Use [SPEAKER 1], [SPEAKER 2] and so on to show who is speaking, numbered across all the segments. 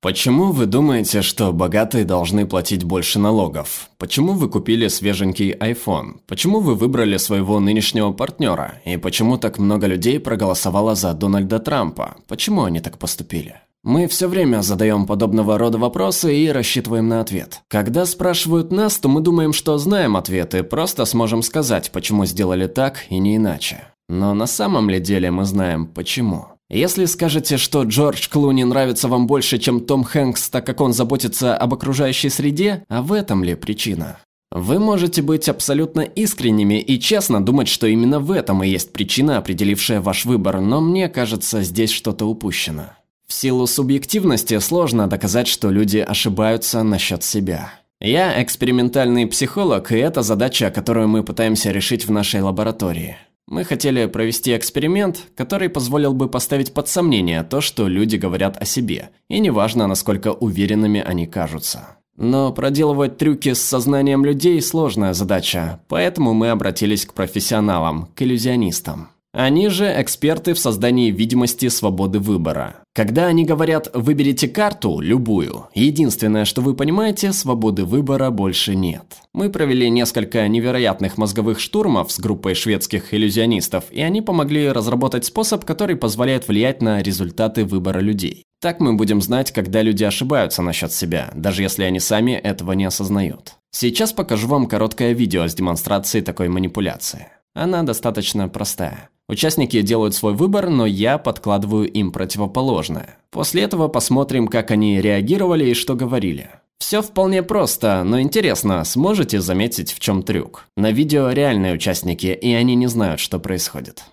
[SPEAKER 1] Почему вы думаете, что богатые должны платить больше налогов? Почему вы купили свеженький iPhone? Почему вы выбрали своего нынешнего партнера? И почему так много людей проголосовало за Дональда Трампа? Почему они так поступили? Мы все время задаем подобного рода вопросы и рассчитываем на ответ. Когда спрашивают нас, то мы думаем, что знаем ответы, просто сможем сказать, почему сделали так и не иначе. Но на самом ли деле мы знаем почему? Если скажете, что Джордж Клуни нравится вам больше, чем Том Хэнкс, так как он заботится об окружающей среде, а в этом ли причина? Вы можете быть абсолютно искренними и честно думать, что именно в этом и есть причина, определившая ваш выбор, но мне кажется, здесь что-то упущено. В силу субъективности сложно доказать, что люди ошибаются насчет себя. Я экспериментальный психолог, и это задача, которую мы пытаемся решить в нашей лаборатории. Мы хотели провести эксперимент, который позволил бы поставить под сомнение то, что люди говорят о себе, и неважно, насколько уверенными они кажутся. Но проделывать трюки с сознанием людей – сложная задача, поэтому мы обратились к профессионалам, к иллюзионистам. Они же эксперты в создании видимости свободы выбора. Когда они говорят «выберите карту, любую», единственное, что вы понимаете, свободы выбора больше нет. Мы провели несколько невероятных мозговых штурмов с группой шведских иллюзионистов, и они помогли разработать способ, который позволяет влиять на результаты выбора людей. Так мы будем знать, когда люди ошибаются насчет себя, даже если они сами этого не осознают. Сейчас покажу вам короткое видео с демонстрацией такой манипуляции. Она достаточно простая. Участники делают свой выбор, но я подкладываю им противоположное. После этого посмотрим, как они реагировали и что говорили. Все вполне просто, но интересно, сможете заметить, в чем трюк. На видео реальные участники, и они не знают, что происходит.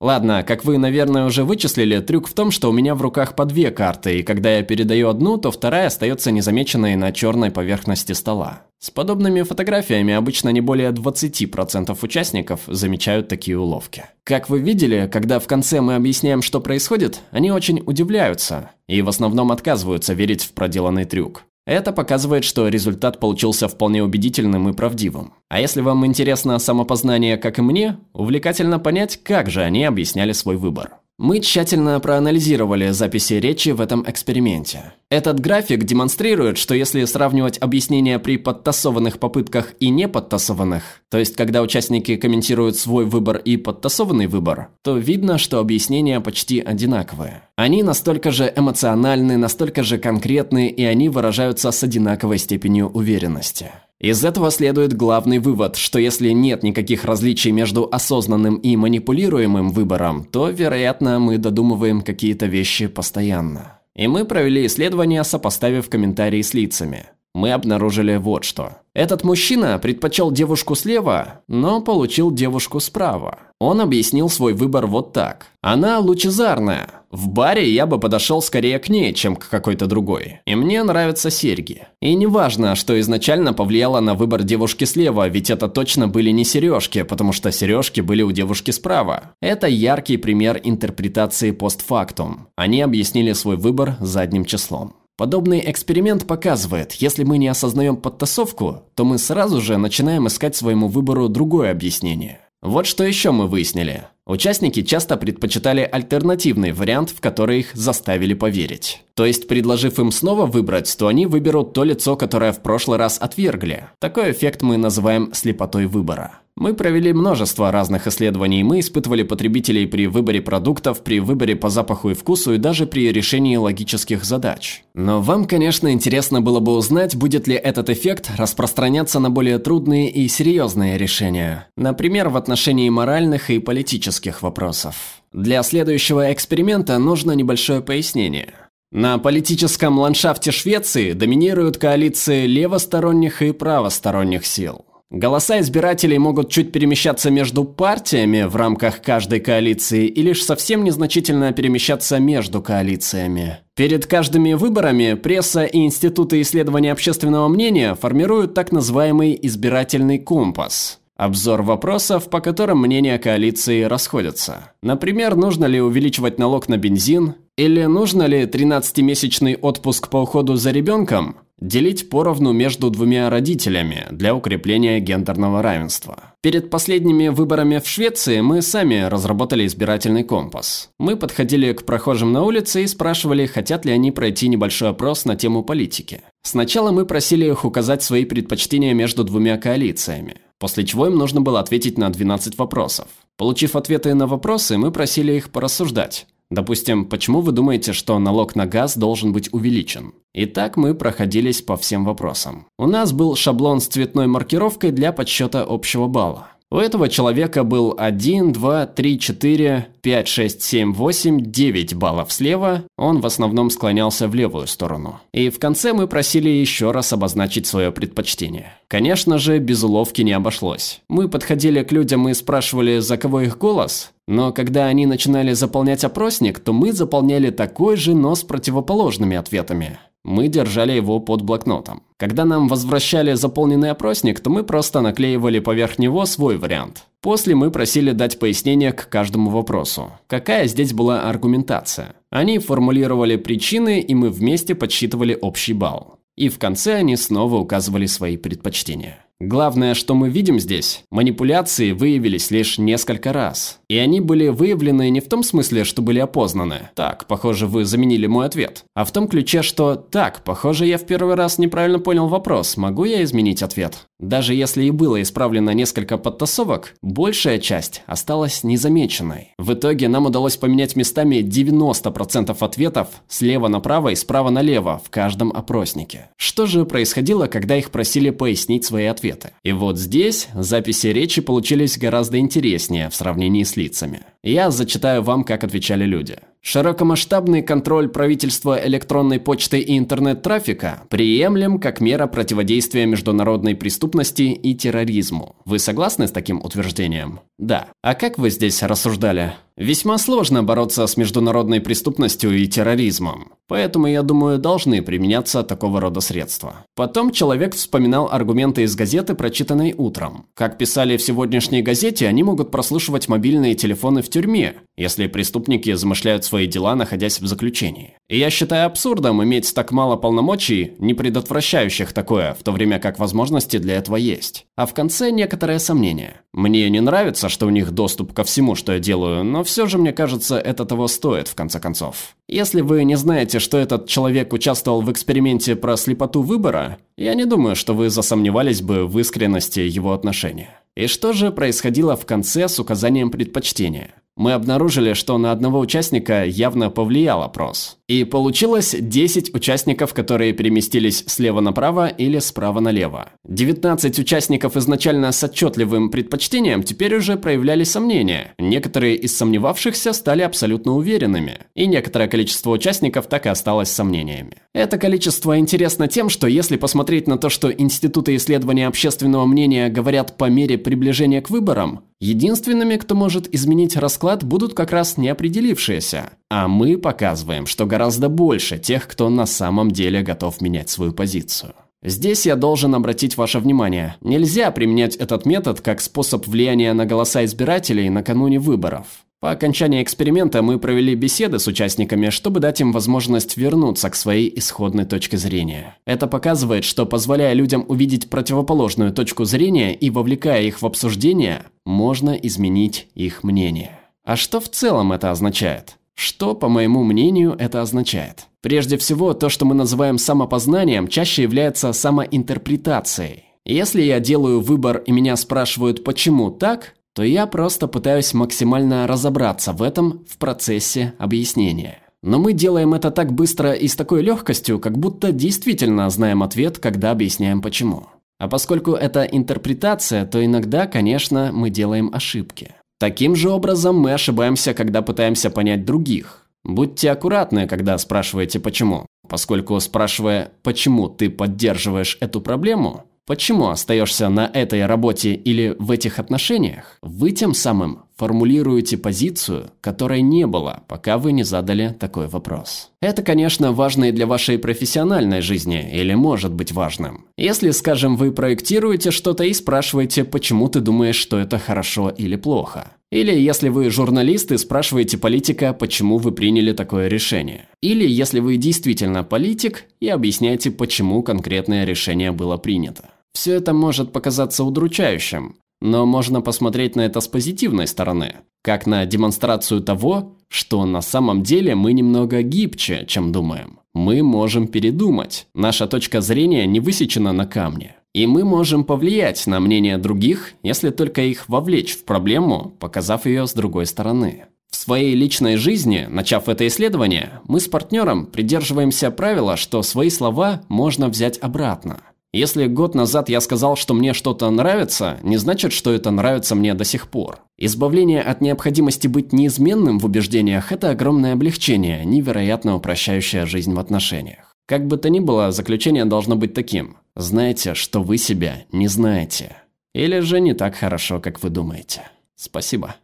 [SPEAKER 1] Ладно, как вы, наверное, уже вычислили, трюк в том, что у меня в руках по две карты, и когда я передаю одну, то вторая остается незамеченной на черной поверхности стола. С подобными фотографиями обычно не более 20% участников замечают такие уловки. Как вы видели, когда в конце мы объясняем, что происходит, они очень удивляются и в основном отказываются верить в проделанный трюк. Это показывает, что результат получился вполне убедительным и правдивым. А если вам интересно самопознание, как и мне, увлекательно понять, как же они объясняли свой выбор. Мы тщательно проанализировали записи речи в этом эксперименте. Этот график демонстрирует, что если сравнивать объяснения при подтасованных попытках и не подтасованных, то есть когда участники комментируют свой выбор и подтасованный выбор, то видно, что объяснения почти одинаковые. Они настолько же эмоциональны, настолько же конкретны, и они выражаются с одинаковой степенью уверенности. Из этого следует главный вывод, что если нет никаких различий между осознанным и манипулируемым выбором, то, вероятно, мы додумываем какие-то вещи постоянно. И мы провели исследование, сопоставив комментарии с лицами. Мы обнаружили вот что. Этот мужчина предпочел девушку слева, но получил девушку справа. Он объяснил свой выбор вот так. Она лучезарная. В баре я бы подошел скорее к ней, чем к какой-то другой. И мне нравятся серьги. И неважно, что изначально повлияло на выбор девушки слева, ведь это точно были не сережки, потому что сережки были у девушки справа. Это яркий пример интерпретации постфактум. Они объяснили свой выбор задним числом. Подобный эксперимент показывает, если мы не осознаем подтасовку, то мы сразу же начинаем искать своему выбору другое объяснение. Вот что еще мы выяснили. Участники часто предпочитали альтернативный вариант, в который их заставили поверить. То есть, предложив им снова выбрать, то они выберут то лицо, которое в прошлый раз отвергли. Такой эффект мы называем слепотой выбора. Мы провели множество разных исследований. Мы испытывали потребителей при выборе продуктов, при выборе по запаху и вкусу и даже при решении логических задач. Но вам, конечно, интересно было бы узнать, будет ли этот эффект распространяться на более трудные и серьезные решения. Например, в отношении моральных и политических вопросов. Для следующего эксперимента нужно небольшое пояснение. На политическом ландшафте Швеции доминируют коалиции левосторонних и правосторонних сил. Голоса избирателей могут чуть перемещаться между партиями в рамках каждой коалиции и лишь совсем незначительно перемещаться между коалициями. Перед каждыми выборами пресса и институты исследования общественного мнения формируют так называемый избирательный компас. Обзор вопросов, по которым мнения коалиции расходятся. Например, нужно ли увеличивать налог на бензин, или нужно ли 13-месячный отпуск по уходу за ребенком, Делить поровну между двумя родителями для укрепления гендерного равенства. Перед последними выборами в Швеции мы сами разработали избирательный компас. Мы подходили к прохожим на улице и спрашивали, хотят ли они пройти небольшой опрос на тему политики. Сначала мы просили их указать свои предпочтения между двумя коалициями, после чего им нужно было ответить на 12 вопросов. Получив ответы на вопросы, мы просили их порассуждать. Допустим, почему вы думаете, что налог на газ должен быть увеличен? И так мы проходились по всем вопросам. У нас был шаблон с цветной маркировкой для подсчета общего балла. У этого человека был 1, 2, 3, 4, 5, 6, 7, 8, 9 баллов слева, он в основном склонялся в левую сторону. И в конце мы просили еще раз обозначить свое предпочтение. Конечно же, без уловки не обошлось. Мы подходили к людям и спрашивали, за кого их голос, но когда они начинали заполнять опросник, то мы заполняли такой же, но с противоположными ответами. Мы держали его под блокнотом. Когда нам возвращали заполненный опросник, то мы просто наклеивали поверх него свой вариант. После мы просили дать пояснение к каждому вопросу. Какая здесь была аргументация? Они формулировали причины, и мы вместе подсчитывали общий балл. И в конце они снова указывали свои предпочтения. Главное, что мы видим здесь, манипуляции выявились лишь несколько раз. И они были выявлены не в том смысле, что были опознаны. Так, похоже, вы заменили мой ответ. А в том ключе, что так, похоже, я в первый раз неправильно понял вопрос, могу я изменить ответ? Даже если и было исправлено несколько подтасовок, большая часть осталась незамеченной. В итоге нам удалось поменять местами 90% ответов слева направо и справа налево в каждом опроснике. Что же происходило, когда их просили пояснить свои ответы? И вот здесь записи речи получились гораздо интереснее в сравнении с лицами. Я зачитаю вам, как отвечали люди. Широкомасштабный контроль правительства электронной почты и интернет-трафика приемлем как мера противодействия международной преступности и терроризму. Вы согласны с таким утверждением? Да. А как вы здесь рассуждали? Весьма сложно бороться с международной преступностью и терроризмом, поэтому, я думаю, должны применяться такого рода средства. Потом человек вспоминал аргументы из газеты, прочитанной утром. Как писали в сегодняшней газете, они могут прослушивать мобильные телефоны в тюрьме, если преступники замышляют свои дела, находясь в заключении. И я считаю абсурдом иметь так мало полномочий, не предотвращающих такое, в то время как возможности для этого есть. А в конце некоторое сомнение. Мне не нравится, что у них доступ ко всему, что я делаю, но все же, мне кажется, это того стоит, в конце концов. Если вы не знаете, что этот человек участвовал в эксперименте про слепоту выбора, я не думаю, что вы засомневались бы в искренности его отношения. И что же происходило в конце с указанием предпочтения? Мы обнаружили, что на одного участника явно повлиял опрос. И получилось 10 участников, которые переместились слева направо или справа налево. 19 участников изначально с отчетливым предпочтением теперь уже проявляли сомнения. Некоторые из сомневавшихся стали абсолютно уверенными. И некоторое количество участников так и осталось сомнениями. Это количество интересно тем, что если посмотреть на то, что институты исследования общественного мнения говорят по мере приближения к выборам, единственными, кто может изменить расклад, будут как раз неопределившиеся. А мы показываем, что гораздо больше тех, кто на самом деле готов менять свою позицию. Здесь я должен обратить ваше внимание. Нельзя применять этот метод как способ влияния на голоса избирателей накануне выборов. По окончании эксперимента мы провели беседы с участниками, чтобы дать им возможность вернуться к своей исходной точке зрения. Это показывает, что позволяя людям увидеть противоположную точку зрения и вовлекая их в обсуждение, можно изменить их мнение. А что в целом это означает? Что, по моему мнению, это означает? Прежде всего, то, что мы называем самопознанием, чаще является самоинтерпретацией. Если я делаю выбор и меня спрашивают «почему так?», то я просто пытаюсь максимально разобраться в этом в процессе объяснения. Но мы делаем это так быстро и с такой легкостью, как будто действительно знаем ответ, когда объясняем почему. А поскольку это интерпретация, то иногда, конечно, мы делаем ошибки. Таким же образом мы ошибаемся, когда пытаемся понять других. Будьте аккуратны, когда спрашиваете «почему», поскольку спрашивая «почему ты поддерживаешь эту проблему», почему остаешься на этой работе или в этих отношениях, вы тем самым формулируете позицию, которой не было, пока вы не задали такой вопрос. Это, конечно, важно и для вашей профессиональной жизни, или может быть важным. Если, скажем, вы проектируете что-то и спрашиваете, почему ты думаешь, что это хорошо или плохо. Или если вы журналист и спрашиваете политика, почему вы приняли такое решение. Или если вы действительно политик и объясняете, почему конкретное решение было принято. Все это может показаться удручающим, но можно посмотреть на это с позитивной стороны, как на демонстрацию того, что на самом деле мы немного гибче, чем думаем. Мы можем передумать. Наша точка зрения не высечена на камне. И мы можем повлиять на мнение других, если только их вовлечь в проблему, показав ее с другой стороны. В своей личной жизни, начав это исследование, мы с партнером придерживаемся правила, что свои слова можно взять обратно. Если год назад я сказал, что мне что-то нравится, не значит, что это нравится мне до сих пор. Избавление от необходимости быть неизменным в убеждениях – это огромное облегчение, невероятно упрощающее жизнь в отношениях. Как бы то ни было, заключение должно быть таким. Знайте, что вы себя не знаете. Или же не так хорошо, как вы думаете. Спасибо.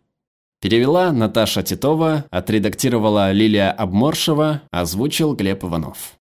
[SPEAKER 1] Перевела Наташа Титова, отредактировала Лилия Обморшева, озвучил Глеб Иванов.